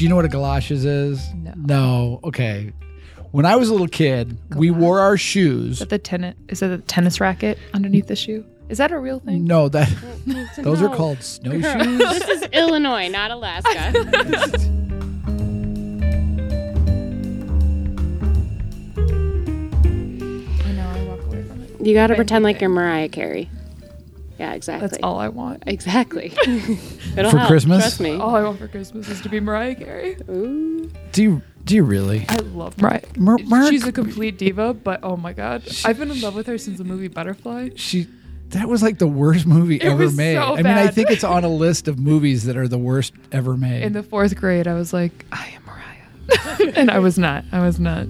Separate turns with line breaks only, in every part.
Do you know what a galoshes is?
No.
No. Okay. When I was a little kid, we wore our shoes.
Is that the tennis? Is that the tennis racket underneath the shoe? Is that a real thing?
No, that those are called snowshoes.
this is Illinois, not Alaska.
I know. I walk away from it.
you got to pretend like you're Mariah Carey. Yeah, exactly.
That's all I want.
Exactly. It'll
For
help,
Christmas?
Trust me.
All I want for Christmas is to be Mariah Carey.
Ooh.
do you do you really?
I love Mariah.
Mar- Mar-
She's a complete diva, but oh my god, I've been in love with her since the movie Butterfly.
She that was like the worst movie
It
ever
was
made.
so
I mean, I
bad.
think it's on a list of movies that are the worst ever made.
In the fourth grade, I was like, I am Mariah, and I was not. I was not.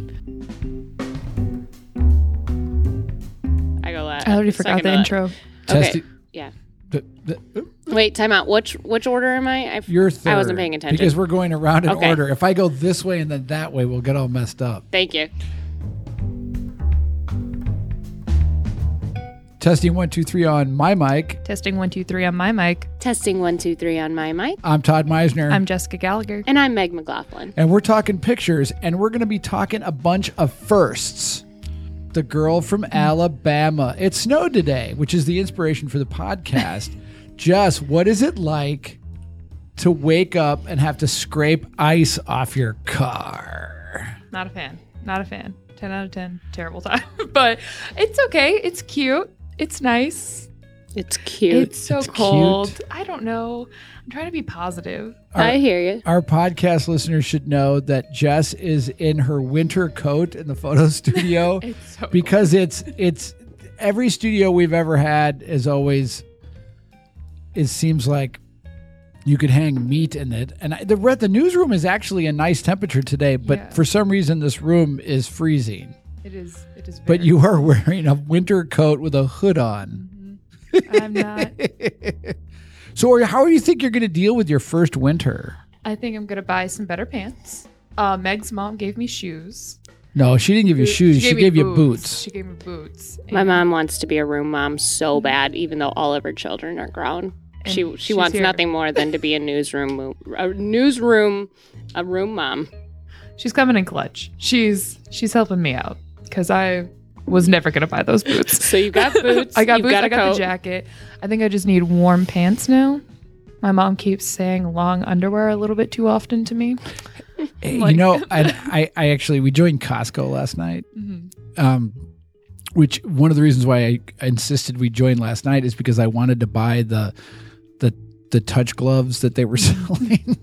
I go last.
I already forgot
second
the
to
intro.
Okay.
Testi-
Yeah.
the- the- uh,
Wait, time out. Which which order am I? I
you're third.
I wasn't paying attention.
Because we're going around in
Okay.
order. If I go this way and then that way, we'll get all messed up.
Thank you.
Testing one, two, three on my mic.
Testing one, two, three on my mic.
Testing one, two, three on my mic.
I'm Todd Mizener.
I'm Jessica Gallagher.
And I'm Meg McLaughlin.
and we're talking pictures, and we're going to be talking a bunch of firsts. The girl from mm-hmm. Alabama. It snowed today, which is the inspiration for the podcast. Just what is it like to wake up and have to scrape ice off your car?
Not a fan. Not a fan. 10 out of 10. Terrible time. but it's okay. It's cute. It's nice.
It's cute.
It's so
It's cute.
cold. I don't know. I'm trying to be positive.
I hear you.
Our podcast listeners should know that Jess is in her winter coat in the photo studio
It's so
because it's it's every studio we've ever had is always it seems like you could hang meat in it and I- the re- the newsroom is actually a nice temperature today but
Yeah.
for some reason this room is freezing
It is. It is.
but you are wearing a winter coat with a hood on
I'm not.
so are- how do you think you're going to deal with your first winter
I think I'm gonna buy some better pants. Uh, Meg's mom gave me shoes.
no she didn't give you shoes she,
me
gave you boots
She gave me boots.
My
And-
mom wants to be a room mom so bad, even though all of her children are grown.
And
She she
she's
wants
here.
nothing more than to be a newsroom mo- a newsroom a room mom.
She's coming in clutch. She's she's helping me out because I was never gonna buy those boots.
So you got boots.
I got boots.
Got
I
a
got
coat.
the jacket. I think I just need warm pants now. My mom keeps saying long underwear a little bit too often to me. Like-
you know, I, I, I actually we joined Costco last night. Um, which one of the reasons why I insisted we join last night is because I wanted to buy the the the touch gloves that they were selling,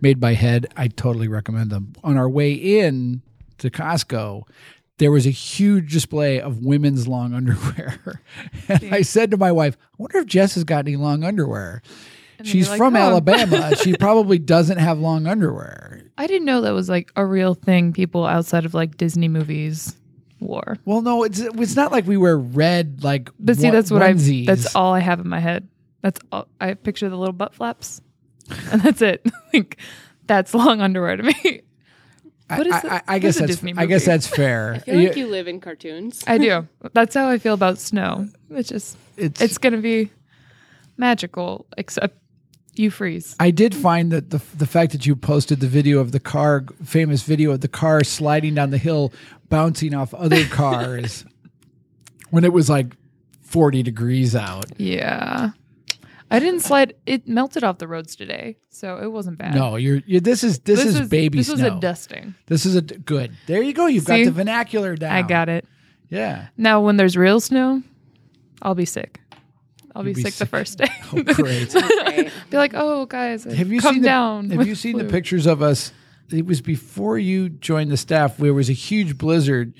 made by Head. I totally recommend them. On our way in to Costco, there was a huge display of women's long underwear, and I said to my wife, "I wonder if Jess has got any long underwear." She's
like,
from
"Oh."
Alabama. she probably doesn't have long underwear.
I didn't know that was like a real thing people outside of like Disney movies wore.
Well, no, it's it's not like we wear red like.
But see, that's what I. That's all I have in my head. That's all I picture the little butt flaps, and that's it. like that's long underwear to me.
I,
what is
I,
the-
I, I guess
is a
that's
Disney
I guess that's fair.
I feel like you live in cartoons.
I do. That's how I feel about snow. It's just
it's,
it's gonna be magical, except you freeze.
I did find that the the fact that you posted the video of the car, famous video of the car sliding down the hill, bouncing off other cars, when it was like forty degrees out.
Yeah. I didn't slide. It melted off the roads today, so it wasn't bad.
No, you're, you this is this, is
was-
baby
This
snow.
was a dusting.
This is a good. There you go. You've
See?
got the vernacular down.
I got it.
Yeah.
Now, when there's real snow, I'll be sick. I'll be,
be
sick, the first day.
Oh, great.
Be like, oh, guys,
Have you
come
seen the,
down.
Have you seen the pictures of us? It was before you joined the staff. There was a huge blizzard,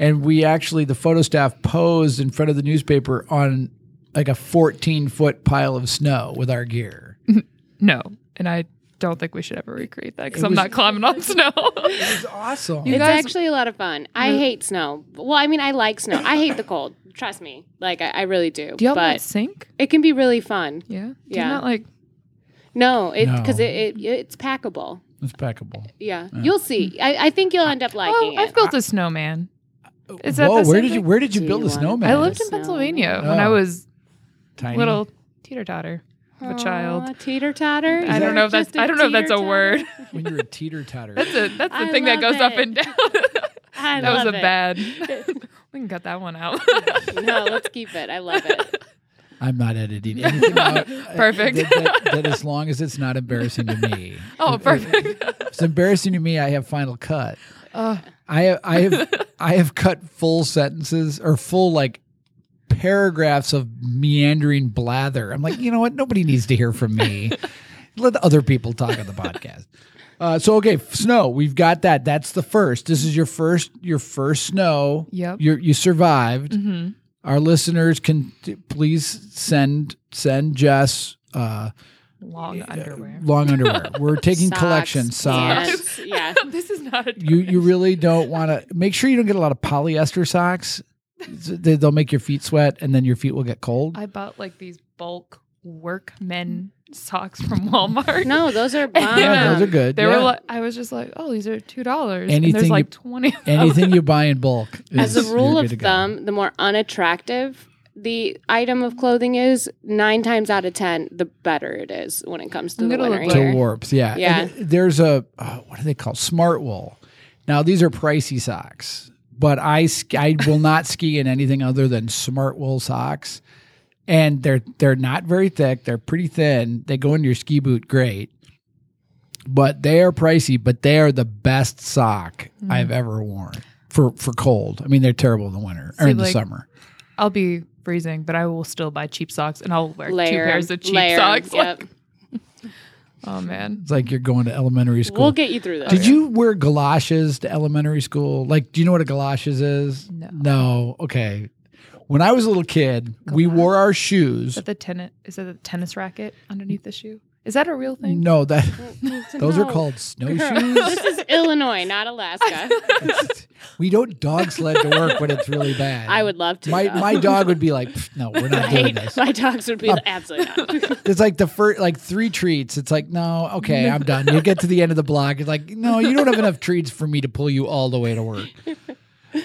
and we actually the photo staff posed in front of the newspaper on like a 14 foot pile of snow with our gear.
No, and I don't think we should ever recreate that because
It
I'm
was-
not climbing on snow.
It's awesome.
You
It's
guys-
actually a lot of fun. I hate snow. Well, I mean, I like snow. I hate the cold. Trust me. Like, I, I really do.
Do y'all not sink?
it can be really fun.
Yeah. Do
Yeah.
you not like?
No, it
No.
because it, it it's packable.
it's packable.
Yeah, you'll see. I, I think you'll end up
Oh,
liking
I've
it.
built a snowman. Is that
Whoa,
the
where
same
did you
thing?
where did you
Do
build
you
a
wanna-
snowman?
I lived in
Snowman.
Pennsylvania when oh. I
Oh.
was
Tiny.
little teeter totter. of a child.
Aw, Teeter totter.
I don't know if that's I don't know if that's a word.
when you're a teeter totter.
That's a that's the
I
thing that
love
goes up and down.
I
that was a
it.
bad. we can cut that one out.
no, let's keep it. I love it.
I'm not editing anything out.
Perfect.
That, that- that as long as it's not embarrassing to me.
oh, perfect.
If it's embarrassing to me, I have final cut.
Uh,
I have, I have I have cut full sentences or full like paragraphs of meandering blather. I'm like, you know what? Nobody needs to hear from me. Let other people talk on the podcast. Uh, so okay, snow. We've got that. That's the first. This is your first. Your first snow.
Yep.
You you survived.
hmm
Our listeners can t- please send send Jess uh,
Long underwear.
long underwear. We're taking
Socks,
collections. Socks.
pants, Yeah.
this is not a.
you you really don't want to make sure you don't get a lot of polyester socks. They- They'll make your feet sweat, and then your feet will get cold.
I bought like these bulk workmen socks from Walmart.
No, those are bomb.
yeah, those are good.
They
Yeah.
were like, I was just like, oh, these are two dollars. And
Anything
there's like twenty. of them.
Anything you buy in bulk.
As a rule of
good to go.
thumb, the more unattractive the item of clothing is, nine times out of ten, the better it is when it comes to
I'm
the
gonna
winter
look
to warps. Yeah,
Yeah.
And there's a uh, what do they call smart wool? Now these are pricey socks, but I I will not ski in anything other than smart wool socks, and they're they're not very thick. They're pretty thin. They go into your ski boot great, but they are pricey. But they are the best sock
Mm.
I've ever worn for for cold. I mean, they're terrible in the winter or
See,
in the summer.
I'll be freezing, but I will still buy cheap socks, and I'll wear
Layer
two
'em,
pairs of cheap
layer 'em,
socks.
Yep.
Like, oh mm-hmm. man,
It's like you're going to elementary school.
We'll get you through this.
Did oh, you wear galoshes to elementary school? Like, do you know what a galoshes is?
No.
No. Okay. When I was a little kid, we wore our
is
shoes.
that the tennis? Is that the tennis racket underneath the shoe? Is that a real thing?
No, that those are
No.
called
Girl,
snowshoes.
this is Illinois, not Alaska.
we don't dog sled to work when it's really bad.
I would love to.
My
though.
my dog would be like, no, we're not doing this.
My dogs would be absolutely not.
It's like the first like three treats. It's like, no, okay, I'm done. You get to the end of the block. It's like, no, you don't have enough treats for me to pull you all the way to work.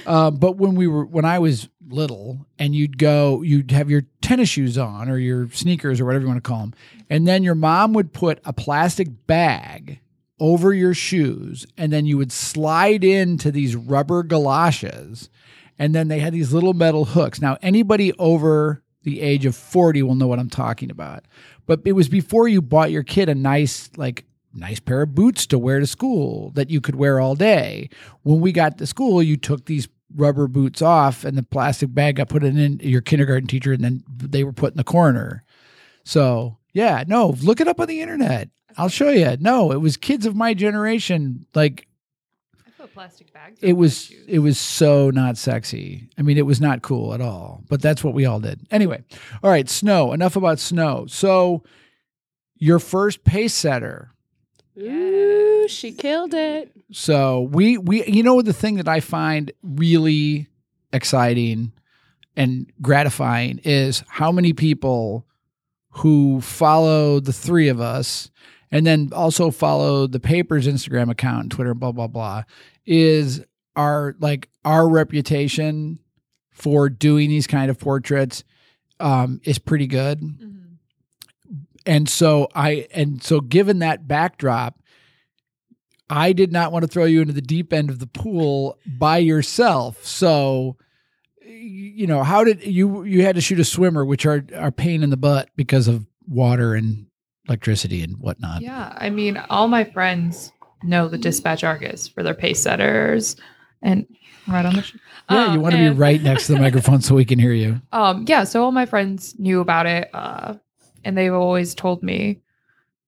Um, but when we were when I was little, and you'd go, you'd have your tennis shoes on or your sneakers or whatever you want to call them, and then your mom would put a plastic bag over your shoes, and then you would slide into these rubber galoshes, and then they had these little metal hooks. Now, anybody over the age of 40 will know what I'm talking about. But it was before you bought your kid a nice, like, nice pair of boots to wear to school that you could wear all day. When we got to school, you took these rubber boots off and the plastic bag got put in your kindergarten teacher and then they were put in the corner. So, yeah, no, look it up on the internet. I'll show you. No, it was kids of my generation like
I put plastic bags.
it was it was so not sexy. I mean, it was not cool at all. But that's what we all did. Anyway, all right, snow. Enough about snow. So, your first pace setter.
Ooh, she killed it.
So we we you know the thing that I find really exciting and gratifying is how many people who follow the three of us and then also follow the paper's Instagram account and Twitter blah blah blah is our like our reputation for doing these kind of portraits um, is pretty good
Mhm.
and so I and so given that backdrop, I did not want to throw you into the deep end of the pool by yourself. So you know, how did you you had to shoot a swimmer, which are are pain in the butt because of water and electricity and whatnot.
Yeah, I mean, all my friends know the Dispatch Argus for their pace setters, and right on the. Sh-
Yeah, you
Um,
want to be right next to the microphone so we can hear you.
Um, yeah, so all my friends knew about it, uh, and they've always told me,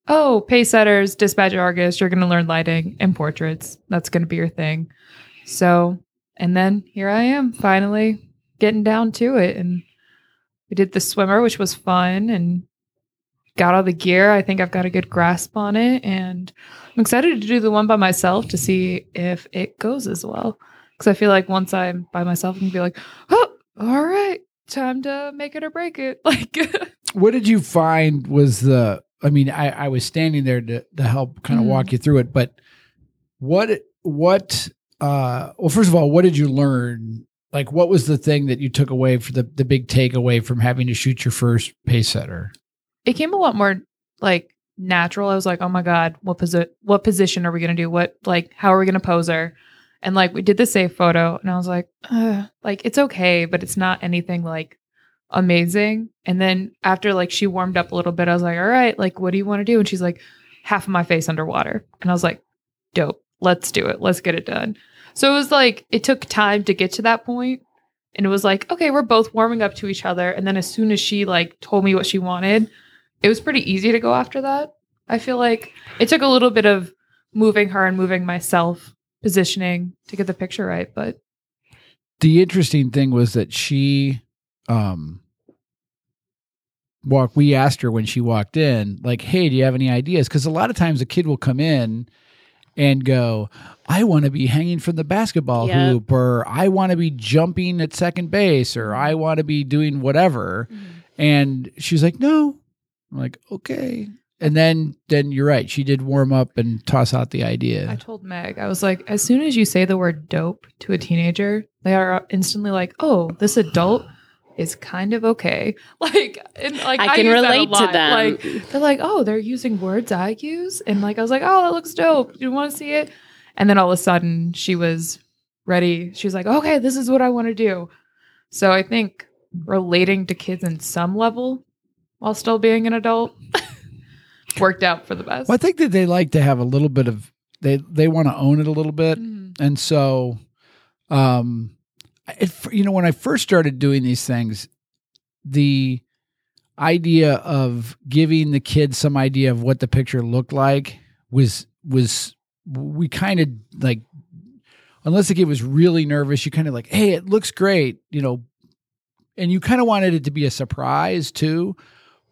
"Oh, pace setters, Dispatch Argus, you're going to learn lighting and portraits. That's going to be your thing." So, and then here I am, finally getting down to it, and we did the swimmer, which was fun, and got all the gear. I think I've got a good grasp on it, and I'm excited to do the one by myself to see if it goes as well. Because I feel like once I'm by myself, I'm gonna be like, "Oh, all right." time to make it or break it. Like,
What did you find was the? I mean, I, I was standing there to to help kind of
Mhm.
walk you through it, but what what? uh Well, first of all, what did you learn? Like, what was the thing that you took away for the the big takeaway from having to shoot your first pace setter?
it came a lot more like natural. I was like, oh my god, what posi- what position are we gonna do? What like how are we gonna pose her? And like we did the safe photo, and I was like, Ugh. like it's okay, but it's not anything like amazing. And then after like she warmed up a little bit, I was like, all right, like what do you want to do? And she's like, half of my face underwater, and I was like, dope, let's do it, let's get it done. So it was like it took time to get to that point, and it was like, okay, we're both warming up to each other, and then as soon as she like told me what she wanted, it was pretty easy to go after that. I feel like it took a little bit of moving her and moving myself positioning to get the picture right, but
the interesting thing was that she um walk we asked her when she walked in like hey do you have any ideas because a lot of times a kid will come in and go i want to be hanging from the basketball
Yep.
hoop or i want to be jumping at second base or i want to be doing whatever and she's like no i'm like okay and then then you're right she did warm up and toss out the idea.
I told Meg, I was like, as soon as you say the word dope to a teenager, they are instantly like, oh, this adult is kind of okay. Like, and, like
I can
use
relate to
lot.
them.
Like, they're like, oh, they're using words I use, and like I was like, oh, that looks dope. Do you want to see it? And then all of a sudden, she was ready. She was like, okay, this is what I want to do. So I think relating to kids in some level while still being an adult worked out for the best.
well i think that they like to have a little bit of they they want to own it a little bit
Mhm.
and so um it, you know when i first started doing these things the idea of giving the kids some idea of what the picture looked like was was we kind of like unless the kid was really nervous you kind of like hey it looks great you know and you kind of wanted it to be a surprise too.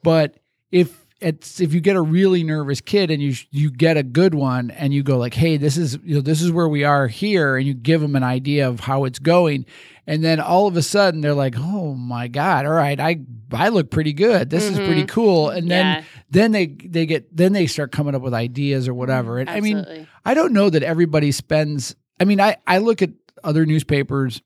But if it's if you get a really nervous kid and you you get a good one and you go like hey this is you know this is where we are here and you give them an idea of how it's going and then all of a sudden they're like oh my god all right i i look pretty good this is pretty
Mhm.
cool and then
yeah,
then they they get then they start coming up with ideas or whatever and i mean. I don't know that everybody spends. I mean, I I look at other newspapers,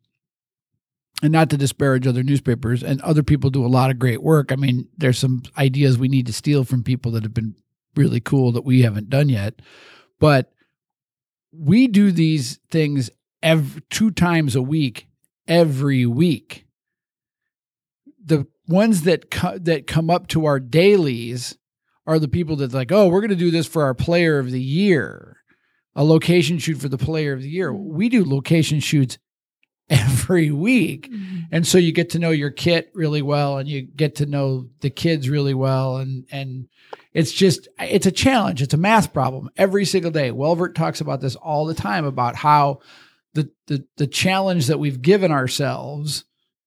and not to disparage other newspapers, and other people do a lot of great work. I mean, there's some ideas we need to steal from people that have been really cool that we haven't done yet, but we do these things every, two times a week, every week. The ones that co- that come up to our dailies are the people that like, oh, we're going to do this for our player of the year a location shoot for the player of the year. Mm-hmm. We do location shoots every week. And so you get to know your kit really well and you get to know the kids really well and and it's just it's a challenge. It's a math problem every single day. Welvert talks about this all the time about how the the the challenge that we've given ourselves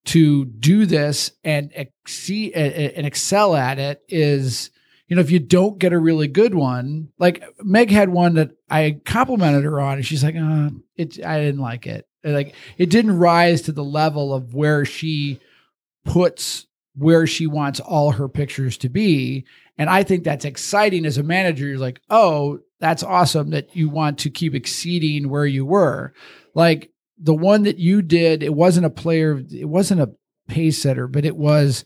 to do this and exceed and excel at it is you know, if you don't get a really good one, like Meg had one that I complimented her on, and she's like, uh, it, I didn't like it. Like, it didn't rise to the level of where she puts where she wants all her pictures to be. And I think that's exciting as a manager. You're like, oh, that's awesome that you want to keep exceeding where you were. Like the one that you did, it wasn't a player, it wasn't a pace setter, but it was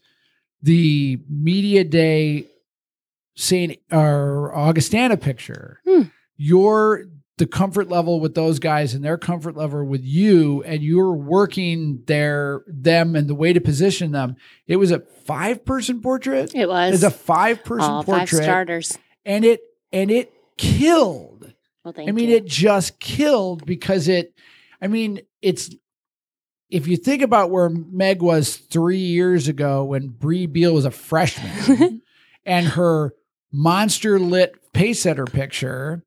the media day Saint or Augustana picture.
Hmm.
Your the comfort level with those guys and their comfort level with you, and you're working their them and the way to position them. It was a five person portrait.
It was
It's a five person
all five starters.
and it and it killed.
Well, thank
I mean,
you.
it just killed because it. I mean, it's if you think about where Meg was three years ago when Bree Beal was a freshman, and her monster lit pace setter picture,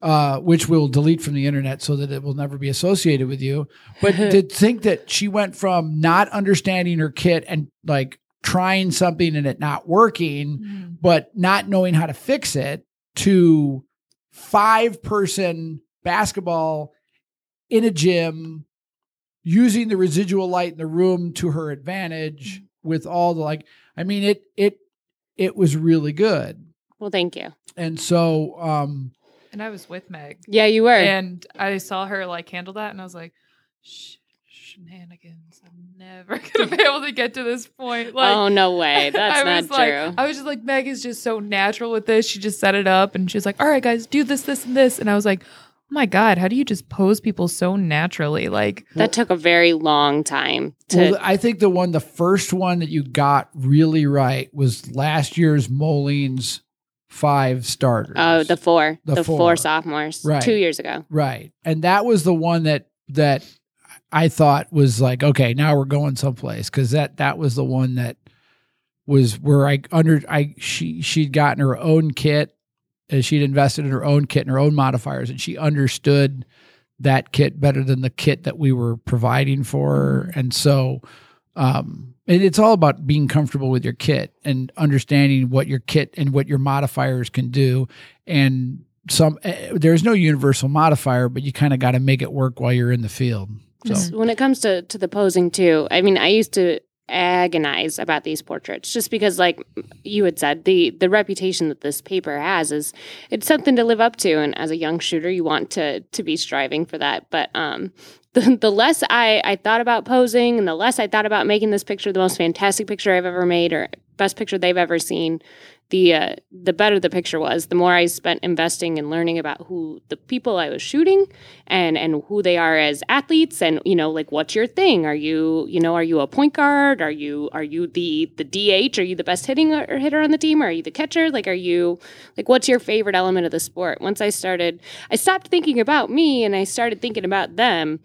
uh, which we'll delete from the internet so that it will never be associated with you. But to think that she went from not understanding her kit and like trying something and it not working,
Mhm.
but not knowing how to fix it to five person basketball in a gym using the residual light in the room to her advantage with all the like i mean it it it was really good
well, thank you.
and so um
And I was with Meg.
Yeah, you were.
And I saw her like handle that and I was like, shh, shh. shenanigans. I'm never gonna be able to get to this point. Like,
oh no way, that's
I
not
was like,
true.
I was just like, Meg is just so natural with this. She just set it up, and she was like, "All right, guys, do this, this, and this." And I was like, "Oh my god, how do you just pose people so naturally?" Like,
that took a very long time to.
Well, I think the one, the first one that you got really right was last year's Moline's five starters.
Oh, the four,
The
the,
four.
four. sophomores,
Right.
two years ago.
right, and that was the one that that I thought was like, okay, now we're going someplace because that that was the one that was where I under I she she'd gotten her own kit, and she'd invested in her own kit and her own modifiers, and she understood that kit better than the kit that we were providing for her. And so um it's all about being comfortable with your kit and understanding what your kit and what your modifiers can do. And some eh, there's no universal modifier but you kind of got to make it work while you're in the field. So
When it comes to, to the posing too, I mean, I used to agonize about these portraits just because, like you had said, the the reputation that this paper has is it's something to live up to, and as a young shooter, you want to to be striving for that. But um, the the less I I thought about posing, and the less I thought about making this picture the most fantastic picture I've ever made, or best picture they've ever seen, the uh, the better the picture was. The more I spent investing and learning about who the people I was shooting and and who they are as athletes, and you know, like what's your thing? Are you you know are you a point guard? Are you are you the the DH? Are you the best hitting or hitter on the team? Or are you the catcher? Like are you like what's your favorite element of the sport? Once I started, I stopped thinking about me and I started thinking about them.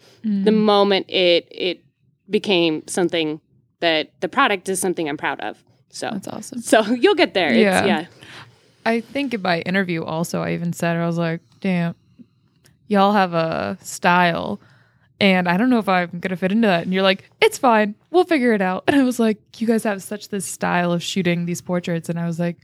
The moment it it became something that the product is something I'm proud of. So
that's awesome.
so you'll get there.
Yeah.
It's, yeah.
I think in my interview also I even said I was like, damn, y'all have a style. And I don't know if I'm gonna fit into that. And you're like, it's fine. We'll figure it out. And I was like, you guys have such this style of shooting these portraits. And I was like,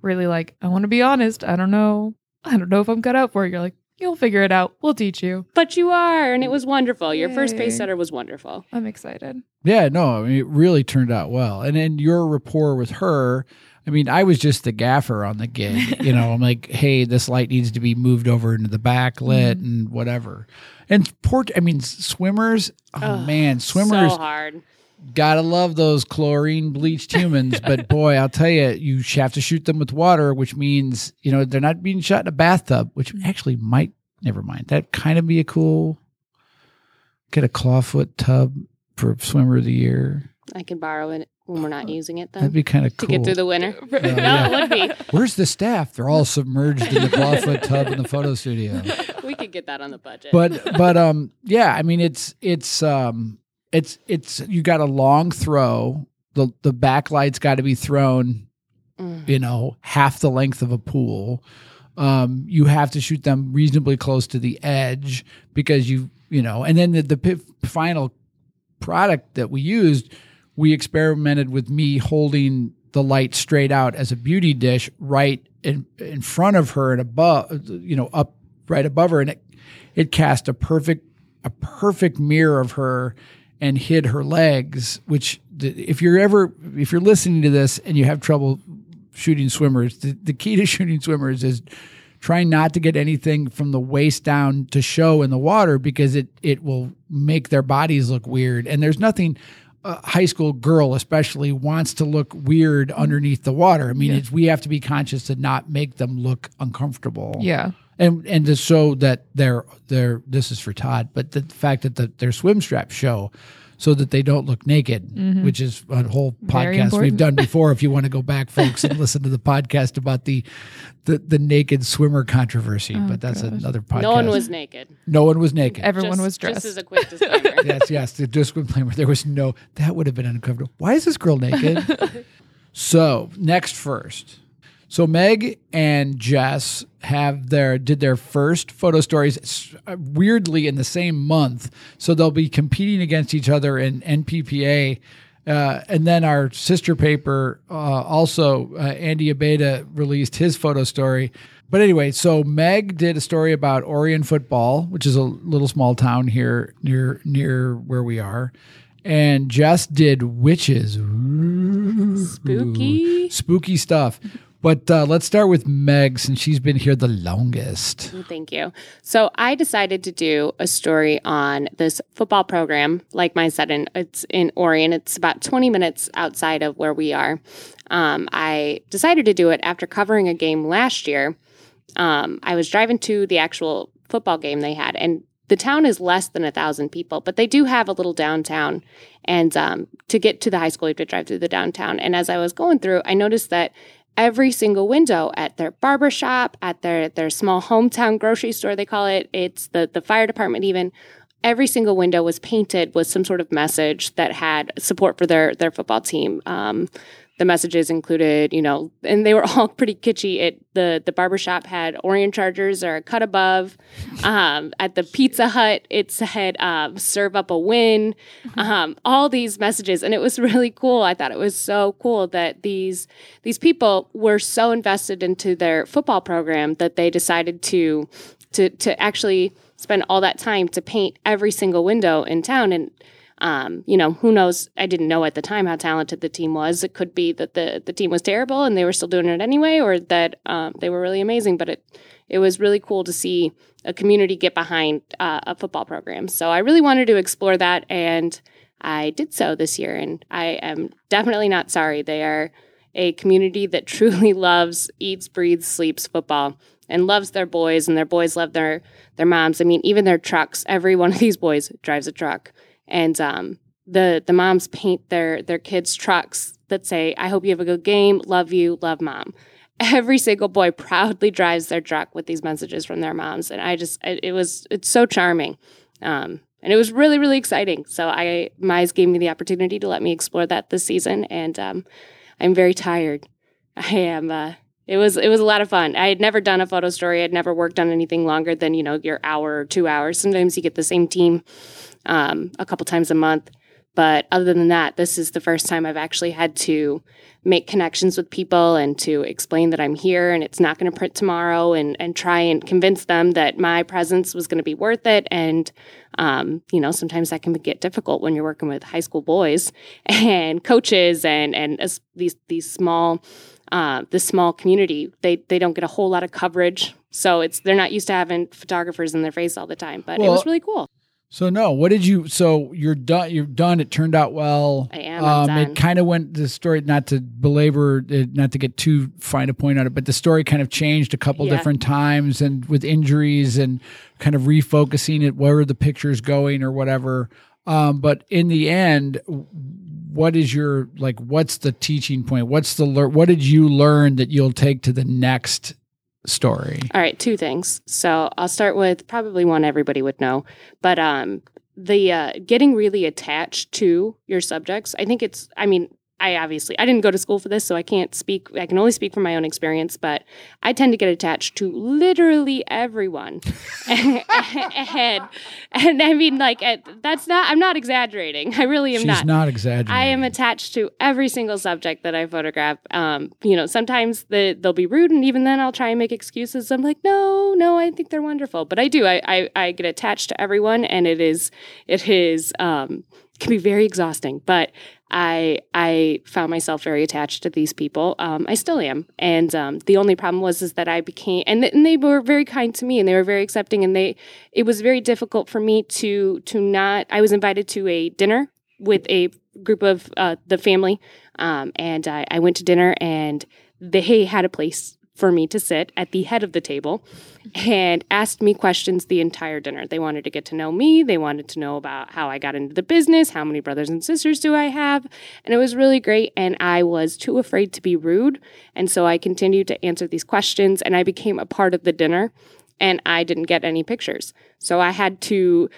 really like, I want to be honest. I don't know. I don't know if I'm cut out for it. You're like, you'll figure it out. We'll teach you.
But you are, and it was wonderful. Your first
Yay.
pace setter was wonderful.
I'm excited.
yeah no i mean it really turned out well and then your rapport with her i mean i was just the gaffer on the gig you know i'm like hey this light needs to be moved over into the backlit mm-hmm. and whatever and port i mean swimmers oh
Ugh,
man swimmers
So hard.
Gotta love those chlorine bleached humans, but boy, I'll tell you, you have to shoot them with water, which means you know they're not being shot in a bathtub, which actually might. Never mind. That kind of be a cool. Get a clawfoot tub for swimmer of the year.
I can borrow it when we're not using it,
That'd be kind of cool to
get through the winter.
yeah.
no, it would be.
Where's the staff? They're all submerged in the clawfoot tub in the photo studio.
We could get that on the budget.
but but um yeah i mean it's it's um it's it's you got a long throw. The the backlight's got to be thrown
Mm.
you know half the length of a pool. Um you have to shoot them reasonably close to the edge because you you know and then the, the final product that we used we experimented with me holding the light straight out as a beauty dish right in in front of her and above you know up right above her. And it it cast a perfect a perfect mirror of her and hid her legs which if you're ever if you're listening to this and you have trouble shooting swimmers the, the key to shooting swimmers is trying not to get anything from the waist down to show in the water because it it will make their bodies look weird. And there's nothing a high school girl especially wants to look weird underneath the water. I mean it's, we have to be conscious to not make them look uncomfortable.
Yeah.
and and to show that they're they're this is for Todd, but the fact that the, their swim straps show so that they don't look naked, which is a whole
Mm-hmm.
Podcast we've done before. If you want to go back, folks, and listen to the podcast about the the, the naked swimmer controversy, but that's
gosh.
another podcast.
no one was naked.
no one was naked.
Everyone
Just-
was dressed.
Just as a quick disclaimer.
yes, yes. The disclaimer. There was no. That would have been uncomfortable. Why is this girl naked? so next first. So Meg and Jess have their did their first photo stories uh, weirdly in the same month. So they'll be competing against each other in NPPA. Uh, and then our sister paper uh, also uh, Andy Abeyta released his photo story. But anyway, so Meg did a story about Orion football, which is a little small town here near near where we are. And Jess did witches. Ooh
Spooky.
spooky stuff. But uh, let's start with Meg since she's been here the longest.
Thank you. So I decided to do a story on this football program. Like my said, in, it's in Orion. It's about 20 minutes outside of where we are. Um, I decided to do it after covering a game last year. Um, I was driving to the actual football game they had, and the town is less than a thousand people, but they do have a little downtown. And um, to get to the high school, you have to drive through the downtown. And as I was going through, I noticed that every single window at their barber shop, at their their small hometown grocery store, they call it. It's the the fire department even. Every single window was painted with some sort of message that had support for their their football team. Um, the messages included, you know, and they were all pretty kitschy. It the the barbershop had Orion Chargers or a cut above. Um, at the Pizza Hut, it said um, "Serve up a win." Um, all these messages, and it was really cool. I thought it was so cool that these these people were so invested into their football program that they decided to to to actually spend all that time to paint every single window in town and um, you know, who knows? I didn't know at the time how talented the team was. It could be that the the team was terrible and they were still doing it anyway, or that um, they were really amazing. But it it was really cool to see a community get behind uh, a football program. So I really wanted to explore that, and I did so this year. And I am definitely not sorry. They are a community that truly loves, eats, breathes, sleeps football and loves their boys and their boys love their their moms. I mean, even their trucks, every one of these boys drives a truck and um, the the moms paint their their kids' trucks that say, "I hope you have a good game. Love you. Love mom." Every single boy proudly drives their truck with these messages from their moms, and I just it, it was it's so charming. Um, and it was really really exciting. So I Mize gave me the opportunity to let me explore that this season, and um, I'm very tired. I am. Uh, it was it was a lot of fun. I had never done a photo story. I'd never worked on anything longer than you know your hour or two hours. Sometimes you get the same team um, a couple times a month. But other than that, this is the first time I've actually had to make connections with people and to explain that I'm here and it's not going to print tomorrow and, and try and convince them that my presence was going to be worth it. And, um, you know, sometimes that can get difficult when you're working with high school boys and coaches and, and as these, these small, uh, this small community, they, they don't get a whole lot of coverage. So it's, they're not used to having photographers in their face all the time, but well, it was really cool.
So no, what did you? So you're done. You're done. It turned out well.
I am. Um,
it kind of went the story. Not to belabor, it, not to get too fine a point on it, but the story kind of changed a couple yeah. different times, and with injuries and kind of refocusing it where the picture's going or whatever. Um, but in the end, what is your like? What's the teaching point? What's the lear- What did you learn that you'll take to the next story?
All right, two things. So I'll start with probably one everybody would know, but um, the uh, getting really attached to your subjects. I think it's. I mean, I obviously I didn't go to school for this, so I can't speak. I can only speak from my own experience, but I tend to get attached to literally everyone, and, and I mean like that's not. I'm not exaggerating. I really am
She's
not.
not exaggerating.
I am attached to every single subject that I photograph. Um, you know, sometimes the, they'll be rude, and even then I'll try and make excuses. I'm like, no, no, I think they're wonderful, but I do. I I, I get attached to everyone, and it is it is um can be very exhausting, but I I found myself very attached to these people. Um, I still am, and um, the only problem was is that I became and, th- and they were very kind to me and they were very accepting and they it was very difficult for me to to not. I was invited to a dinner with a group of uh, the family, um, and I, I went to dinner and they had a place for me to sit at the head of the table and asked me questions the entire dinner. They wanted to get to know me. They wanted to know about how I got into the business, how many brothers and sisters do I have. And it was really great. And I was too afraid to be rude. And so I continued to answer these questions and I became a part of the dinner and I didn't get any pictures. So I had to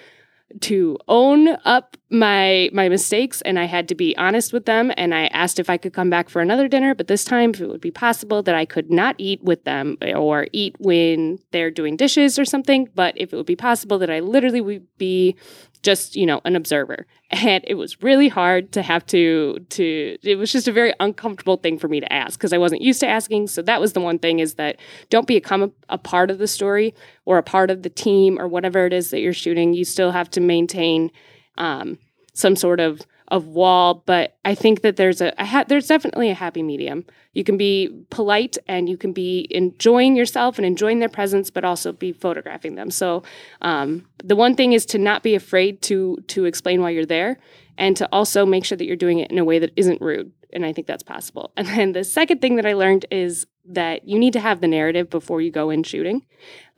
to own up my my mistakes and I had to be honest with them and I asked if I could come back for another dinner but this time if it would be possible that I could not eat with them or eat when they're doing dishes or something but if it would be possible that I literally would be just you know an observer. And it was really hard to have to to it was just a very uncomfortable thing for me to ask because i wasn't used to asking. So that was the one thing is that don't become a, a part of the story or a part of the team or whatever it is that you're shooting. You still have to maintain um, some sort of of wall, but I think that there's a, a ha- there's definitely a happy medium. You can be polite and you can be enjoying yourself and enjoying their presence, but also be photographing them. So um, the one thing is to not be afraid to to explain why you're there, and to also make sure that you're doing it in a way that isn't rude. And I think that's possible. And then the second thing that I learned is that you need to have the narrative before you go in shooting.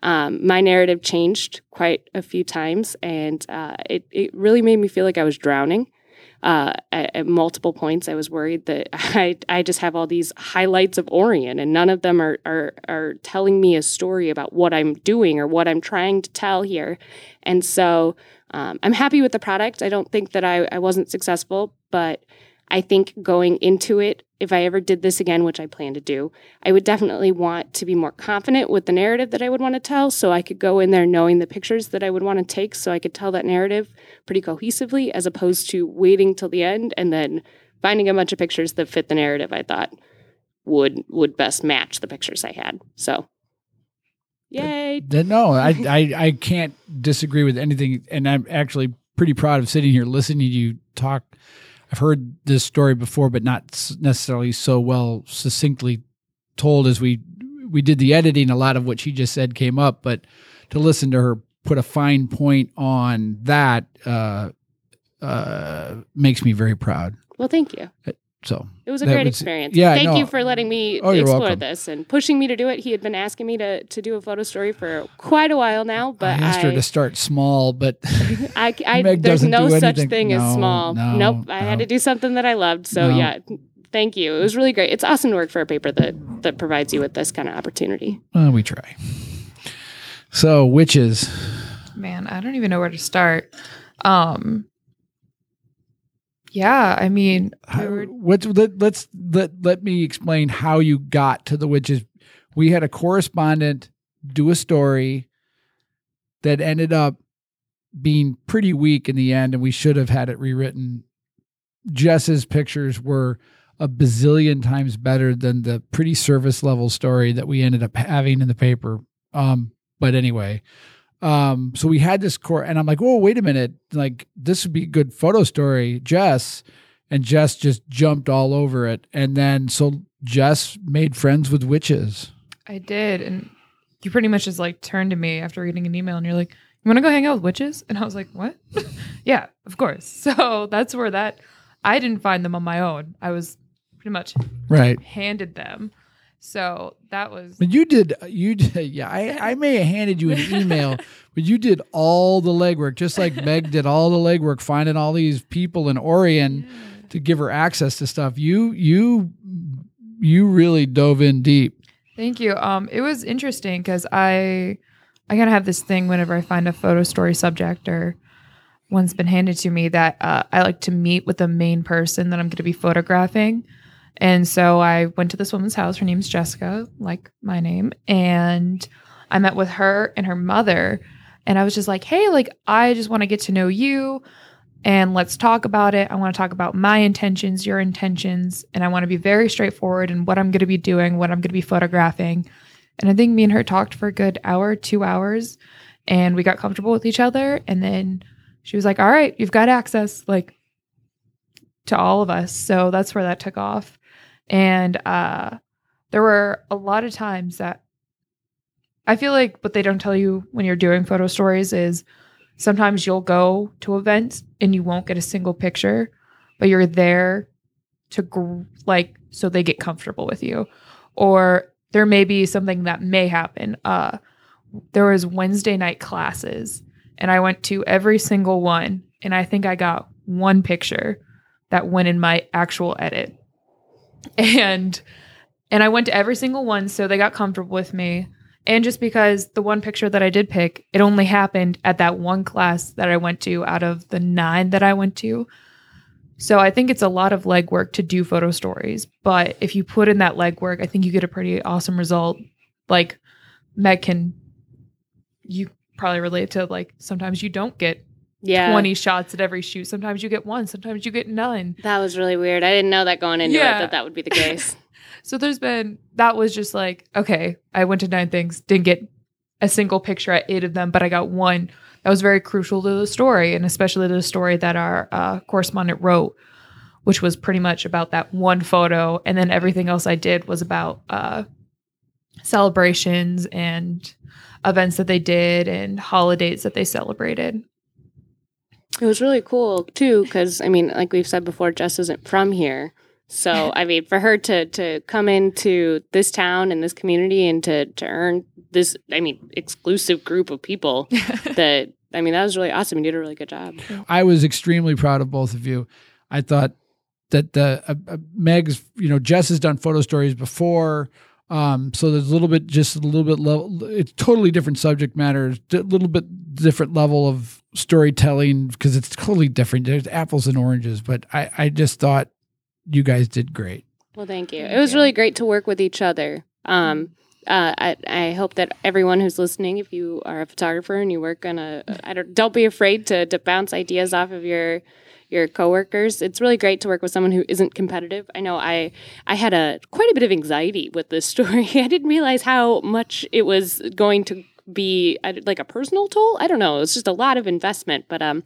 Um, my narrative changed quite a few times, and uh, it it really made me feel like I was drowning. Uh, at, at, multiple points, I was worried that I I just have all these highlights of Orion, and none of them are are are telling me a story about what I'm doing or what I'm trying to tell here. And so um, I'm happy with the product. I don't think that I, I wasn't successful, but I think going into it, if I ever did this again, which I plan to do, I would definitely want to be more confident with the narrative that I would want to tell. So I could go in there knowing the pictures that I would want to take so I could tell that narrative pretty cohesively as opposed to waiting till the end and then finding a bunch of pictures that fit the narrative I thought would would best match the pictures I had. So Yay.
no, I, I I can't disagree with anything and I'm actually pretty proud of sitting here listening to you talk I've heard this story before, but not necessarily so well succinctly told as we we did the editing. A lot of what she just said came up, but to listen to her put a fine point on that uh, uh, makes me very proud.
Well, thank you.
So
it was a great was, experience.
Yeah,
thank
no.
you for letting me
oh,
explore this and pushing me to do it. He had been asking me to to do a photo story for quite a while now, but
I asked
I,
her to start small, but
I, I there's no such thing no, as small. No, nope, I had to do something that I loved. So yeah, thank you. It was really great. It's awesome to work for a paper that that provides you with this kind of opportunity.
Well, we try. So witches.
Man, I don't even know where to start. Um, yeah, I mean,
how, let, let's let let me explain how you got to the witches. We had a correspondent do a story that ended up being pretty weak in the end, and we should have had it rewritten. Jess's pictures were a bazillion times better than the pretty service level story that we ended up having in the paper. Um, but anyway, um, so we had this core, and I'm like, oh, wait a minute, like this would be a good photo story, Jess. And Jess just jumped all over it. And then so Jess made friends with witches.
I did. And you pretty much just like turned to me after reading an email and you're like, You want to go hang out with witches? And I was like, What? yeah, of course. So that's where that I didn't find them on my own. I was pretty much
right
handed them. So that was.
But you did, you did, yeah. I, I may have handed you an email, but you did all the legwork, just like Meg did all the legwork, finding all these people in Orion yeah. to give her access to stuff. You, you, you really dove in deep.
Thank you. Um, it was interesting because I, I kind of have this thing whenever I find a photo story subject or one's been handed to me that uh, I like to meet with the main person that I'm going to be photographing and so I went to this woman's house. Her name's Jessica, like my name. And I met with her and her mother. And I was just like, hey, like, I just want to get to know you and let's talk about it. I want to talk about my intentions, your intentions. And I want to be very straightforward in what I'm going to be doing, what I'm going to be photographing. And I think me and her talked for a good hour, two hours, and we got comfortable with each other. And then she was like, all right, you've got access, like, to all of us. So that's where that took off. And uh, there were a lot of times that I feel like what they don't tell you when you're doing photo stories is sometimes you'll go to events and you won't get a single picture, but you're there to gr- like so they get comfortable with you. Or there may be something that may happen. Uh, there was Wednesday night classes and I went to every single one and I think I got one picture that went in my actual edit and and I went to every single one so they got comfortable with me. And just because the one picture that I did pick, it only happened at that one class that I went to out of the nine that I went to. So I think it's a lot of legwork to do photo stories. But if you put in that legwork, I think you get a pretty awesome result. Like Meg can, you probably relate to like sometimes you don't get yeah. 20 shots at every shoot. Sometimes you get one, sometimes you get none.
That was really weird. I didn't know that going into yeah. it that that would be the case.
so there's been that was just like, okay, I went to nine things, didn't get a single picture at eight of them, but I got one that was very crucial to the story, and especially to the story that our uh, correspondent wrote, which was pretty much about that one photo, and then everything else I did was about uh, celebrations and events that they did and holidays that they celebrated.
It was really cool too, because I mean, like we've said before, Jess isn't from here. So I mean, for her to to come into this town and this community and to to earn this, I mean, exclusive group of people that I mean, that was really awesome. You did a really good job.
I was extremely proud of both of you. I thought that the uh, uh, Meg's, you know, Jess has done photo stories before. Um, so there's a little bit, just a little bit level. It's totally different subject matter, a little bit different level of storytelling because it's totally different. There's apples and oranges, but I, I just thought you guys did great.
Well, thank you. It was really great to work with each other. Um, uh, I, I hope that everyone who's listening, if you are a photographer and you work on a, I don't, don't be afraid to, to bounce ideas off of your your coworkers. It's really great to work with someone who isn't competitive. I know I I had a quite a bit of anxiety with this story. I didn't realize how much it was going to be like a personal toll. I don't know. It's just a lot of investment. But um,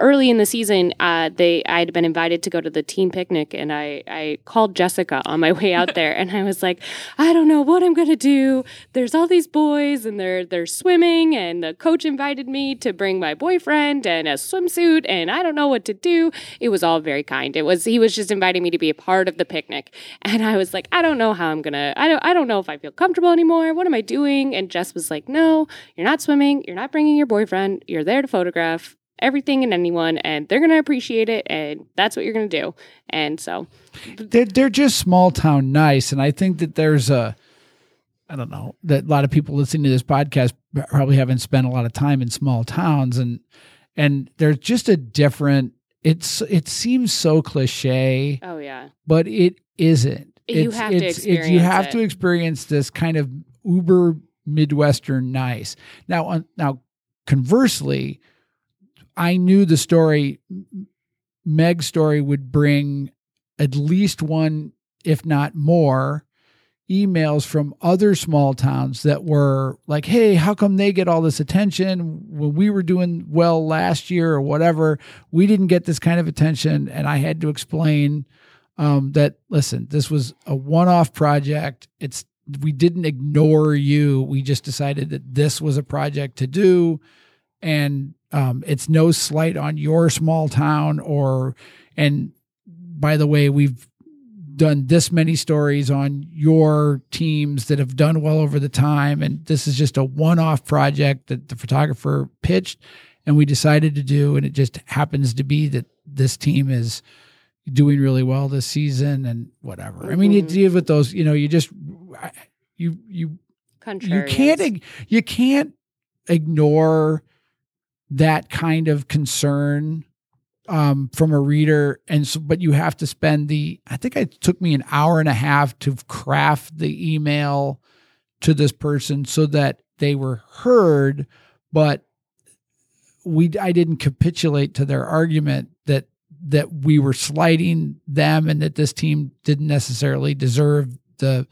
early in the season, uh, they I had been invited to go to the team picnic, and I I called Jessica on my way out there, and I was like, I don't know what I'm gonna do. There's all these boys, and they're they're swimming, and the coach invited me to bring my boyfriend and a swimsuit, and I don't know what to do. It was all very kind. It was he was just inviting me to be a part of the picnic, and I was like, I don't know how I'm gonna. I don't I don't know if I feel comfortable anymore. What am I doing? And Jess was like, No you're not swimming, you're not bringing your boyfriend, you're there to photograph everything and anyone and they're going to appreciate it and that's what you're going to do. And so
they're they're just small town nice and I think that there's a I don't know that a lot of people listening to this podcast probably haven't spent a lot of time in small towns and and there's just a different it's it seems so cliche.
Oh yeah.
But it isn't.
You
it's,
have
it's,
to experience
you have
it.
to experience this kind of uber midwestern nice. Now on, now conversely, I knew the story Meg's story would bring at least one if not more emails from other small towns that were like, hey, how come they get all this attention when we were doing well last year or whatever? We didn't get this kind of attention. And I had to explain um, that, listen, this was a one off project. It's, we didn't ignore you. We just decided that this was a project to do. And um, it's no slight on your small town or, and by the way, we've done this many stories on your teams that have done well over the time and this is just a one-off project that the photographer pitched and we decided to do and it just happens to be that this team is doing really well this season and whatever. I mean you
Mhm.
deal with those you know you just you you you can't you can't ignore that kind of concern um, from a reader. And so but you have to spend the i think it took me an hour and a half to craft the email to this person so that they were heard but we i didn't capitulate to their argument that we were slighting them and that this team didn't necessarily deserve the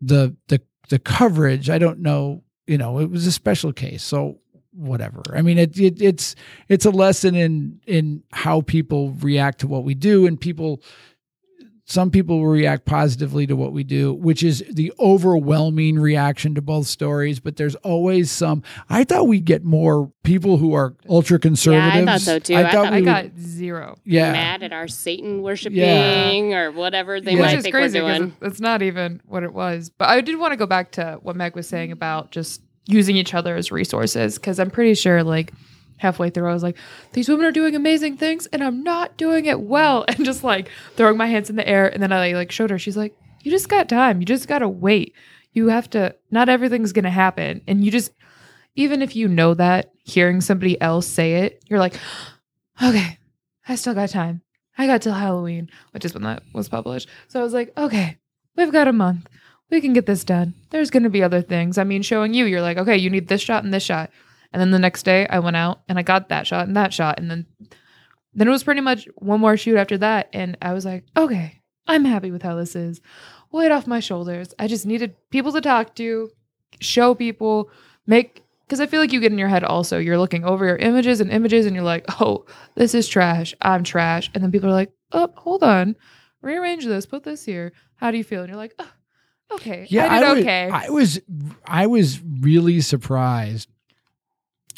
the the the coverage. I don't know you know it was a special case so whatever. I mean it, it it's it's a lesson in in how people react to what we do and people some people will react positively to what we do which is the overwhelming reaction to both stories but there's always some i thought we'd get more people who are ultra conservatives
so, too. I thought
I
we
got
would-
zero.
yeah
mad at our Satan worshiping or whatever they
Yeah.
might think
crazy
we're doing.
it's not even what it was. But I did want to go back to what Meg was saying about just using each other as resources because I'm pretty sure like halfway through I was like, these women are doing amazing things and I'm not doing it well and just like throwing my hands in the air and then I like showed her she's like, you just got time. You just got to wait. You have to not everything's going to happen and you just even if you know that hearing somebody else say it, you're like, okay, I still got time. I got till Halloween, which is when that was published. So I was like, okay, we've got a month. We can get this done. There's going to be other things. I mean, showing you, you're like, okay, you need this shot and this shot. And then the next day I went out and I got that shot and that shot. And then, then it was pretty much one more shoot after that. And I was like, okay, I'm happy with how this is. Weight off my shoulders. I just needed people to talk to, show people make because I feel like you get in your head also. You're looking over your images and images, and you're like, "Oh, this is trash. I'm trash." And then people are like, "Oh, hold on, rearrange this. Put this here. How do you feel?" And you're like, oh, "Okay,
Yeah,
I did
was,
okay."
I was I was really surprised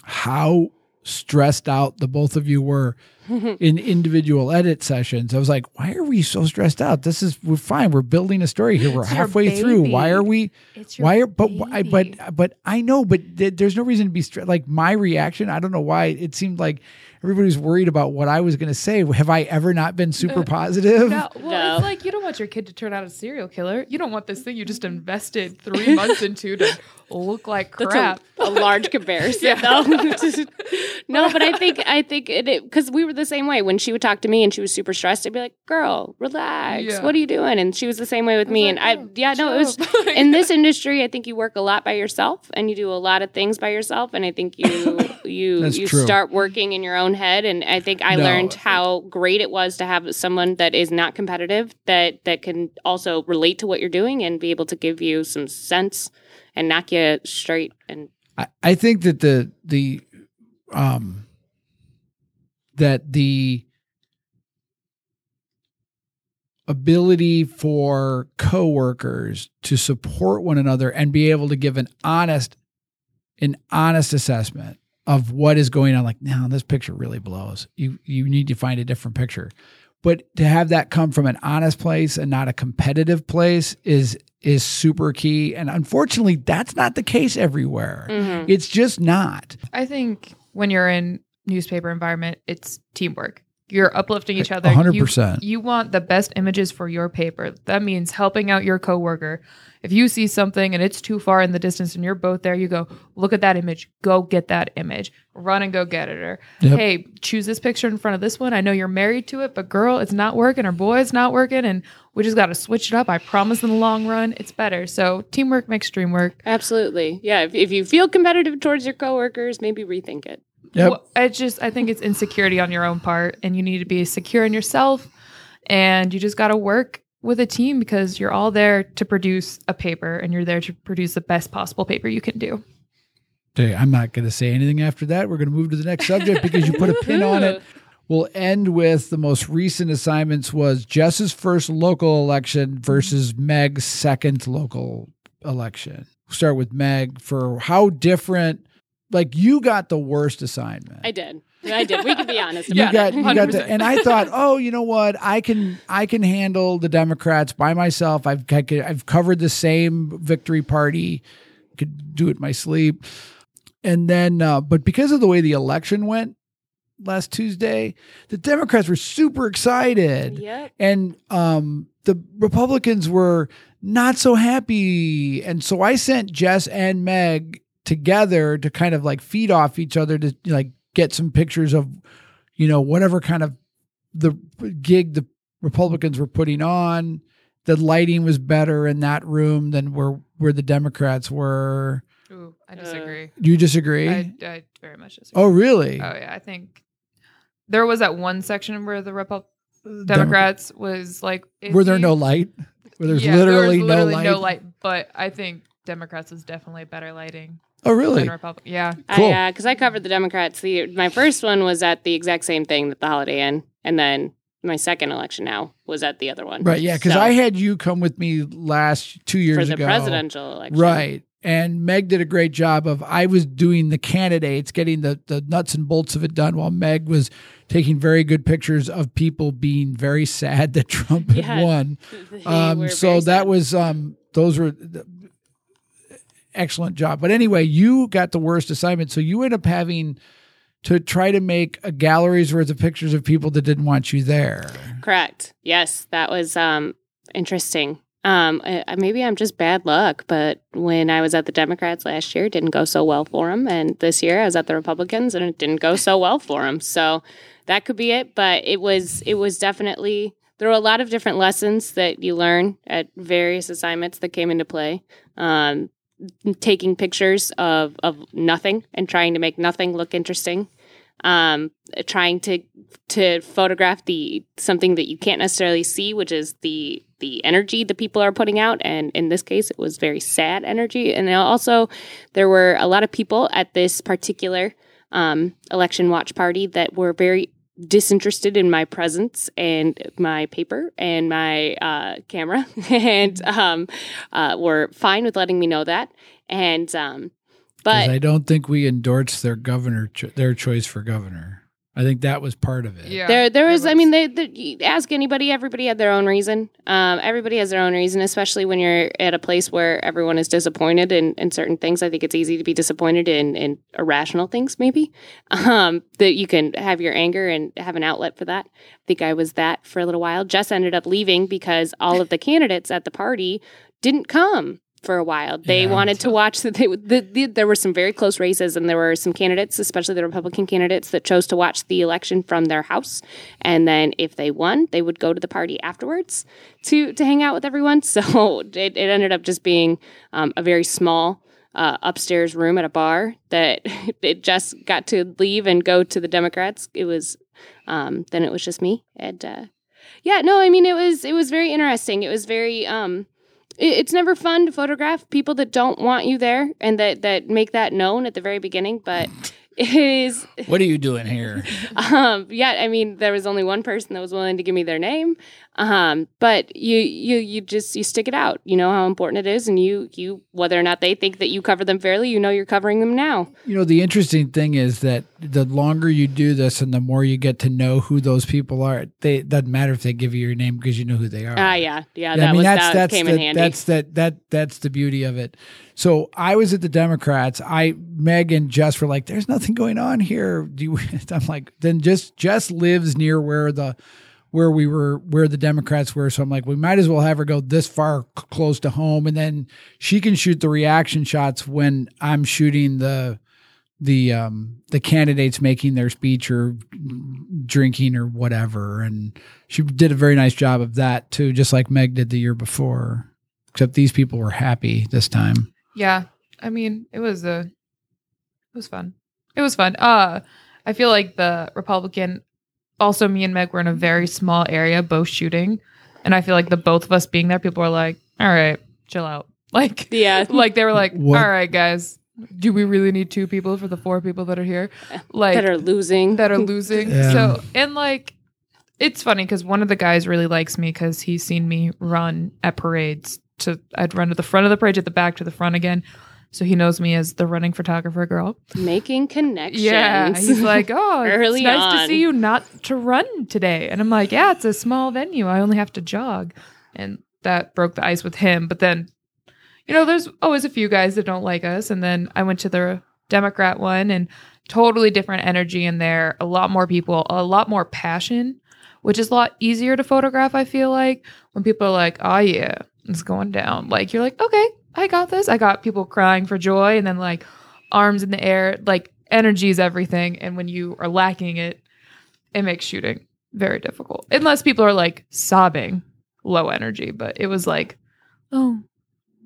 how stressed out the both of you were in individual edit sessions. I was like, why are we so stressed out? This is we're fine. We're building a story here. We're
It's
halfway through. Why are we
It's your
why are but why, but but I know but th- there's no reason to be stressed. Like my reaction, I don't know why it seemed like everybody was worried about what I was going to say. Have I ever not been super positive?
No, well,
No.
it's like you don't want your kid to turn out a serial killer. You don't want this thing you just mm-hmm. invested three months into to look like
That's
crap.
a, a large comparison,
Yeah.
though. no, but I think I think it because we were the same way. When she would talk to me and she was super stressed, I'd be like, "Girl, relax.
Yeah.
What are you doing?" And she was the same way with me.
like,
and I,
"Oh,
yeah, no, it was in this industry. I think you work a lot by yourself, and you do a lot of things by yourself. And I think you you you
true.
start working in your own head. And I think I
No.
learned how great it was to have someone that is not competitive that that can also relate to what you're doing and be able to give you some sense and knock you straight and
I, I think that the the um that the ability for coworkers to support one another and be able to give an honest an honest assessment of what is going on like now this picture really blows. You you need to find a different picture. But to have that come from an honest place and not a competitive place is is super key. And unfortunately that's not the case everywhere.
Mhm.
it's just not.
I think when you're in newspaper environment, it's teamwork. You're uplifting each other.
A hundred
You-
percent.
You want the best images for your paper. That means helping out your coworker. If you see something and it's too far in the distance and you're both there, you go, look at that image. Go get that image. Run and go get it. Or
Yep.
hey, choose this picture in front of this one. I know you're married to it, but girl, it's not working or boy, it's not working. And we just got to switch it up. I promise in the long run, it's better. So teamwork makes dream work.
Absolutely. Yeah. If, if you feel competitive towards your coworkers, maybe rethink it.
Yep.
Well, I just I think it's insecurity on your own part, and you need to be secure in yourself, and you just got to work with a team because you're all there to produce a paper, and you're there to produce the best possible paper you can do.
Okay, I'm not going to say anything after that. We're going to move to the next subject because you put a pin on it. We'll end with the most recent assignments was Jess's first local election versus Meg's second local election. We'll start with Meg for how different. Like you got the worst assignment.
I did. I did. We can be honest.
you
about
got
it.
you got the, and I thought, oh, you know what? I can I can handle the Democrats by myself. I've I I've covered the same victory party. Could do it in my sleep. And then, uh, but because of the way the election went last Tuesday, the Democrats were super excited,
Yep.
and um, the Republicans were not so happy. And so I sent Jess and Meg together to kind of like feed off each other to like get some pictures of, you know, whatever kind of the gig the Republicans were putting on. The lighting was better in that room than where where the Democrats were.
Ooh, I uh,
disagree.
Do you disagree?
I, I very much disagree.
oh, really?
Oh yeah, I think there was that one section where the Repu- Democrats was like,
Were there
iffy.
no light? Where there's
Yeah, there was
literally,
literally
no, light?
no light. But I think Democrats was definitely better lighting
Oh, really?
than Republicans. Yeah,
Cool.
I, because I covered the Democrats. The my first one was at the exact same thing that the Holiday Inn, and then my second election now was at the other one.
Right. Yeah. Because
So,
I had you come with me last two years
for the
ago.
presidential election.
Right. And Meg did a great job of I was doing the candidates, getting the, the nuts and bolts of it done while Meg was taking very good pictures of people being very sad that Trump had won. Um, so that
sad.
was um those were excellent job. But anyway, you got the worst assignment. So you end up having to try to make a gallery's worth of pictures of people that didn't want you there.
correct. Yes, that was um interesting. Um, uh, maybe I'm just bad luck, but when I was at the Democrats last year, didn't go so well for them, and this year I was at the Republicans, and it didn't go so well for them. So that could be it. But it was it was definitely there were a lot of different lessons that you learn at various assignments that came into play. Um, taking pictures of of nothing and trying to make nothing look interesting. Um, trying to to photograph the something that you can't necessarily see, which is the the energy the people are putting out. And in this case, it was very sad energy. And also, there were a lot of people at this particular um, election watch party that were very disinterested in my presence and my paper and my uh, camera and um, uh, were fine with letting me know that and um, but
I don't think we endorse their governor, cho- their choice for governor. I think that was part of it.
Yeah.
There, there
it
was. I mean, they, they, ask anybody. Everybody had their own reason. Um, everybody has their own reason, especially when you're at a place where everyone is disappointed in, in certain things. I think it's easy to be disappointed in, in irrational things, maybe. Um, that you can have your anger and have an outlet for that. I think I was that for a little while. Jess ended up leaving because all of the candidates at the party didn't come for a while. They
Yeah.
wanted to watch the, they, the, the there were some very close races and there were some candidates, especially the Republican candidates that chose to watch the election from their house and then if they won, they would go to the party afterwards to to hang out with everyone. So it, it ended up just being um, a very small uh, upstairs room at a bar that it just got to leave and go to the Democrats. It was um, then it was just me and uh, yeah, no, I mean it was it was very interesting. It was very um it's never fun to photograph people that don't want you there and that that make that known at the very beginning, but is
What are you doing here?
um yeah, I mean there was only one person that was willing to give me their name. Um but you you you just you stick it out. You know how important it is and you you whether or not they think that you cover them fairly, you know you're covering them now.
You know, the interesting thing is that the longer you do this and the more you get to know who those people are, they it doesn't matter if they give you your name because you know who they are.
Ah yeah. Yeah,
Yeah,
that was that came
the,
in handy.
That's that that that's the beauty of it. So I was at the Democrats. I Meg and Jess were like, "There's nothing going on here." Do you? I'm like, then just Jess lives near where the where we were where the Democrats were. So I'm like, we might as well have her go this far c- close to home, and then she can shoot the reaction shots when I'm shooting the the um the candidates making their speech or drinking or whatever and she did a very nice job of that too just like meg did the year before except these people were happy this time
Yeah. I mean, it was a it was fun. It was fun. Uh I feel like the Republican also me and Meg were in a very small area both shooting and I feel like the both of us being there people were like, "All right, chill out." Like
yeah.
like they were like,
What-
"All right, guys, do we really need two people for the four people that are here?" Like
that are losing.
that are losing.
Yeah.
So, and like, it's funny because one of the guys really likes me because he's seen me run at parades. To I'd run to the front of the parade, to the back, to the front again. So he knows me as the running photographer girl.
making connections.
Yeah, he's like, oh,
Early
it's nice to see you not to run today. And I'm like, yeah, it's a small venue. I only have to jog, and that broke the ice with him. But then, you know, there's always a few guys that don't like us. And then I went to the Democrat one, and totally different energy in there. A lot more people, a lot more passion, which is a lot easier to photograph. I feel like when people are like, oh yeah, it's going down. Like you're like, okay, I got this. I got people crying for joy, and then like arms in the air. Like energy is everything, and when you are lacking it, it makes shooting very difficult. Unless people are like sobbing, low energy. But it was like, oh,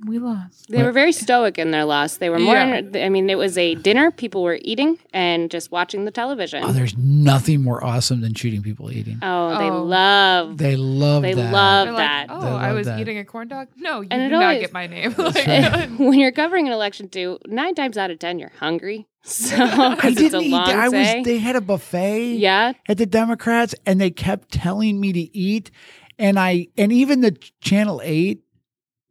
we lost.
They were very stoic in their loss. They were more.
Yeah.
I mean, it was a dinner. People were eating and just watching the television.
oh there's nothing more awesome than shooting people eating
Oh, they
Oh.
love.
they love
They
that
love
They're
that.
like,
They
oh, I was
that.
eating a corn dog. No, you
And
did
it
not
always-
get my name. Like,
right.
when you're covering an election too, nine times out of ten you're hungry. So
I didn't eat
long
i
day.
was they had a buffet
yeah,
at the democrats and they kept telling me to eat and i and even the channel 8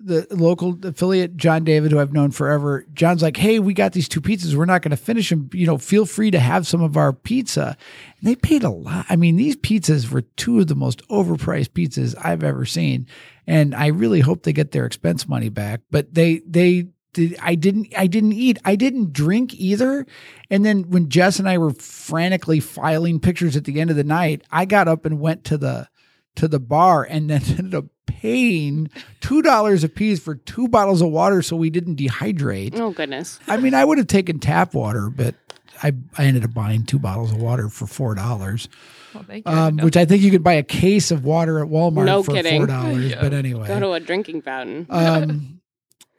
the local affiliate John David, who I've known forever, John's like, "Hey, we got these two pizzas. We're not going to finish them. You know, feel free to have some of our pizza." And they paid a lot. I mean, these pizzas were two of the most overpriced pizzas I've ever seen, and I really hope they get their expense money back. But they they did. I didn't. I didn't eat. I didn't drink either. And then when Jess and I were frantically filing pictures at the end of the night, I got up and went to the to the bar and then ended up paying two dollars a piece for two bottles of water so we didn't dehydrate.
oh goodness.
I mean, I would have taken tap water, but I I ended up buying two bottles of water for four dollars,
well, thank you.
Um, which I think you could buy a case of water at Walmart
No
for
kidding.
four dollars.
Yeah.
But anyway,
Go to a drinking fountain.
um,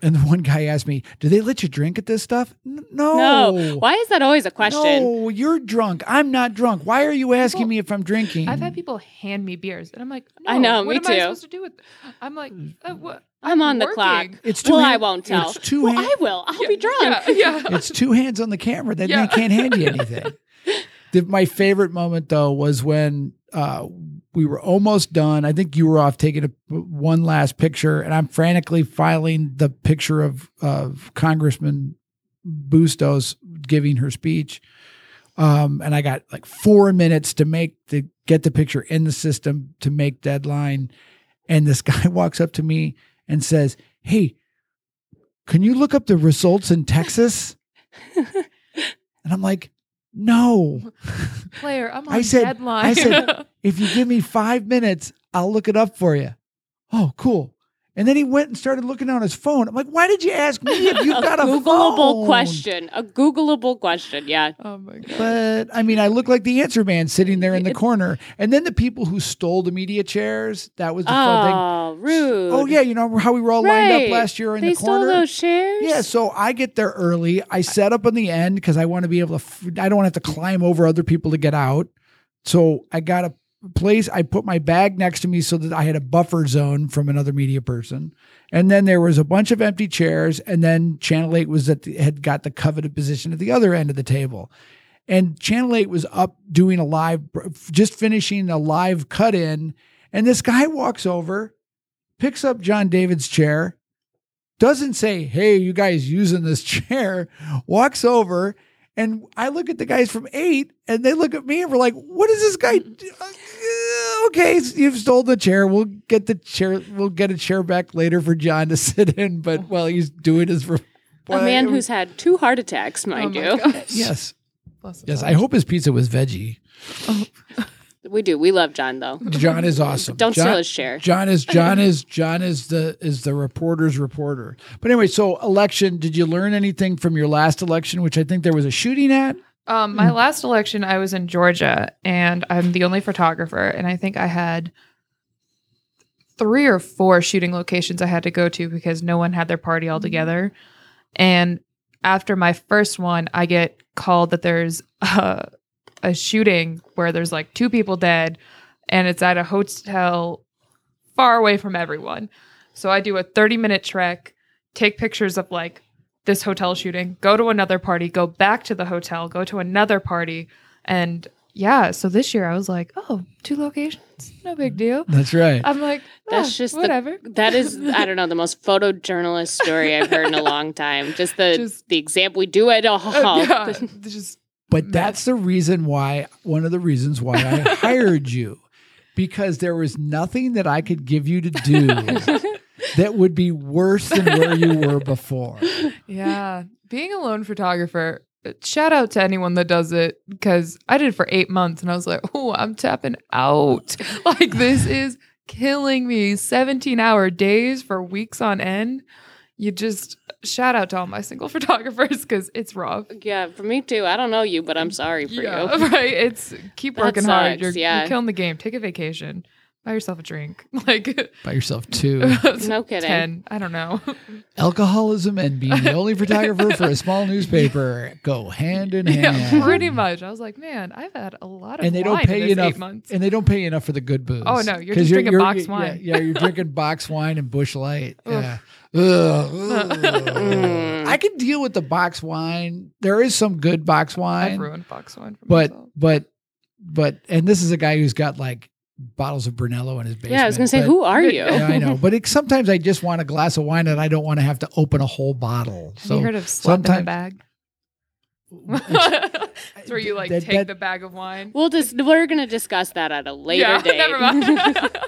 and the one guy asked me, "Do they let you drink at this stuff?" N- no.
No. Why is that always a question?
No, you're drunk. I'm not drunk. Why are you asking
People-
me if I'm drinking?
I've had people hand me beers, and I'm like,
I
"No,
know,
What
me
am I
too.
supposed to do with? I'm like, uh, what?
I'm on the clock.
It's two
Well, I won't tell.
It's two
well,
hand-
I will. I'll be drunk.
Yeah, yeah.
it's two hands on the camera. That
Yeah.
they can't hand you anything. the, my favorite moment though was when uh, we were almost done. I think you were off taking a one last picture, and I'm frantically filing the picture of of Congressman Bustos giving her speech. Um, and I got like four minutes to make to get the picture in the system to make deadline. And this guy walks up to me and says, Hey, can you look up the results in Texas? and I'm like, No.
Player, I'm on
I said-
deadline.
I said- If you give me five minutes, I'll look it up for you. Oh, cool. And then he went and started looking on his phone. I'm like, why did you ask me if you've got a
Googleable
phone?
question. A Googleable question. Yeah.
oh my god.
But I mean, I look like the answer man sitting there in the corner. And then the people who stole the media chairs, that was the fun thing.
Oh, rude.
Oh, yeah. You know how we were all lined up last year in
they
the corner?
They stole those shares.
Yeah, so I get there early. I set up on the end because I want to be able to. F- I don't want to have to climb over other people to get out. So I got a place. I put my bag next to me so that I had a buffer zone from another media person. And then there was a bunch of empty chairs. And then Channel Eight was at the, had got the coveted position at the other end of the table. And Channel 8 was up doing a live, just finishing a live cut in. And this guy walks over, picks up John David's chair, doesn't say, Hey, you guys using this chair, walks over. And I look at the guys from eight and they look at me and we're like, What is this guy? do? Uh, okay, you've stole the chair. We'll get the chair. We'll get a chair back later for John to sit in. But while he's doing his.
For A man who's had two heart attacks,
oh
mind
my
you.
gosh.
Yes. Yes. I hope his pizza was veggie.
We do. We love John though.
John is awesome.
Don't
John,
steal his chair.
John is John is John is the is the reporter's reporter. But anyway, so election. Did you learn anything from your last election, which I think there was a shooting at?
Um, my last election, I was in Georgia, and I'm the only photographer, and I think I had three or four shooting locations I had to go to because no one had their party all together. And after my first one, I get called that there's a, a shooting where there's like two people dead, and it's at a hotel far away from everyone. So I do a 30 minute trek, take pictures of like this hotel shooting, go to another party, go back to the hotel, go to another party. And yeah, so this year I was like, oh, two locations, no big deal.
That's right.
I'm like,
That's
"Ah,
just the-
whatever.
That is, I don't know, the most photojournalist story I've heard in a long time. Just the
Just-
the example we do it all.
Uh, yeah, just
But that's the reason why one of the reasons why I hired you. Because there was nothing that I could give you to do that would be worse than where you were before.
yeah, being a lone photographer. Shout out to anyone that does it because I did it for eight months and I was like, oh, I'm tapping out. Like, this is killing me. 17 hour days for weeks on end. You just shout out to all my single photographers because it's rough.
Yeah, for me too. I don't know you, but I'm sorry for
yeah,
you.
right. It's keep
That
working hard. You're,
yeah.
you're killing the game. Take a vacation. Buy yourself a drink. Like
buy yourself too.
No kidding.
ten. I don't know.
Alcoholism and being the only photographer for a small newspaper go hand in
yeah,
hand.
pretty much. I was like, man, I've had a lot of
and they don't
wine
pay
in
you
this
enough
eight months.
and they don't pay enough for the good booze.
Oh, no, you're just drinking box
yeah,
wine.
Yeah, you're drinking box wine and Busch Light.
Ugh.
Yeah. Ugh, ugh. Mm. I can deal with the box wine. There is some good box wine.
I've
wine,
ruined box wine for
but
myself.
but but and this is a guy who's got like bottles of Brunello in his basement.
Yeah, I was gonna say,
but-
who are you?
Yeah, I know, but it, sometimes I just want a glass of wine and I don't want to have to open a whole bottle.
Have
So
you heard of slap in the
sometimes-
bag?
it's-
That's where you like
that-
take
that-
the bag of wine.
We'll just we're gonna discuss that at a later
yeah,
date.
never mind.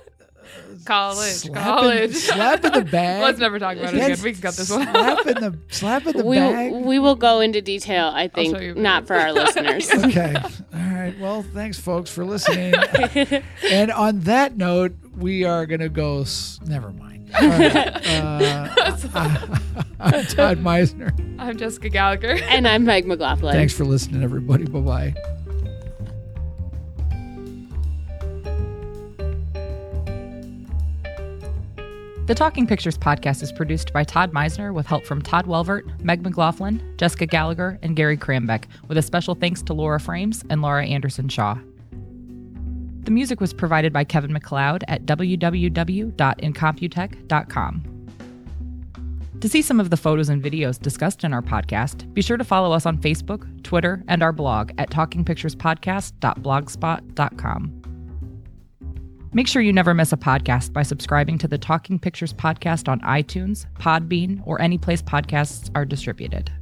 College,
Slap in-
college.
slap in the bag.
Let's never talk about it again. We can cut this one.
Slap in the slap in the
we
bag.
we will go into detail. I
show you a
think not for our listeners.
okay. All right. Well, thanks, folks, for listening. and on that note, we are going to go. S- never mind. All right. Uh, I'm Todd Mizener.
I'm Jessica Gallagher.
and I'm Meg McLaughlin.
Thanks for listening, everybody. Bye bye.
The Talking Pictures podcast is produced by Todd Mizener with help from Todd Welvert, Meg McLaughlin, Jessica Gallagher, and Gary Krambeck, with a special thanks to Laura Frames and Laura Anderson Shaw. The music was provided by Kevin MacLeod at www.incompetech.com. To see some of the photos and videos discussed in our podcast, be sure to follow us on Facebook, Twitter, and our blog at talkingpicturespodcast.blogspot.com. Make sure you never miss a podcast by subscribing to the Talking Pictures podcast on iTunes, Podbean, or any place podcasts are distributed.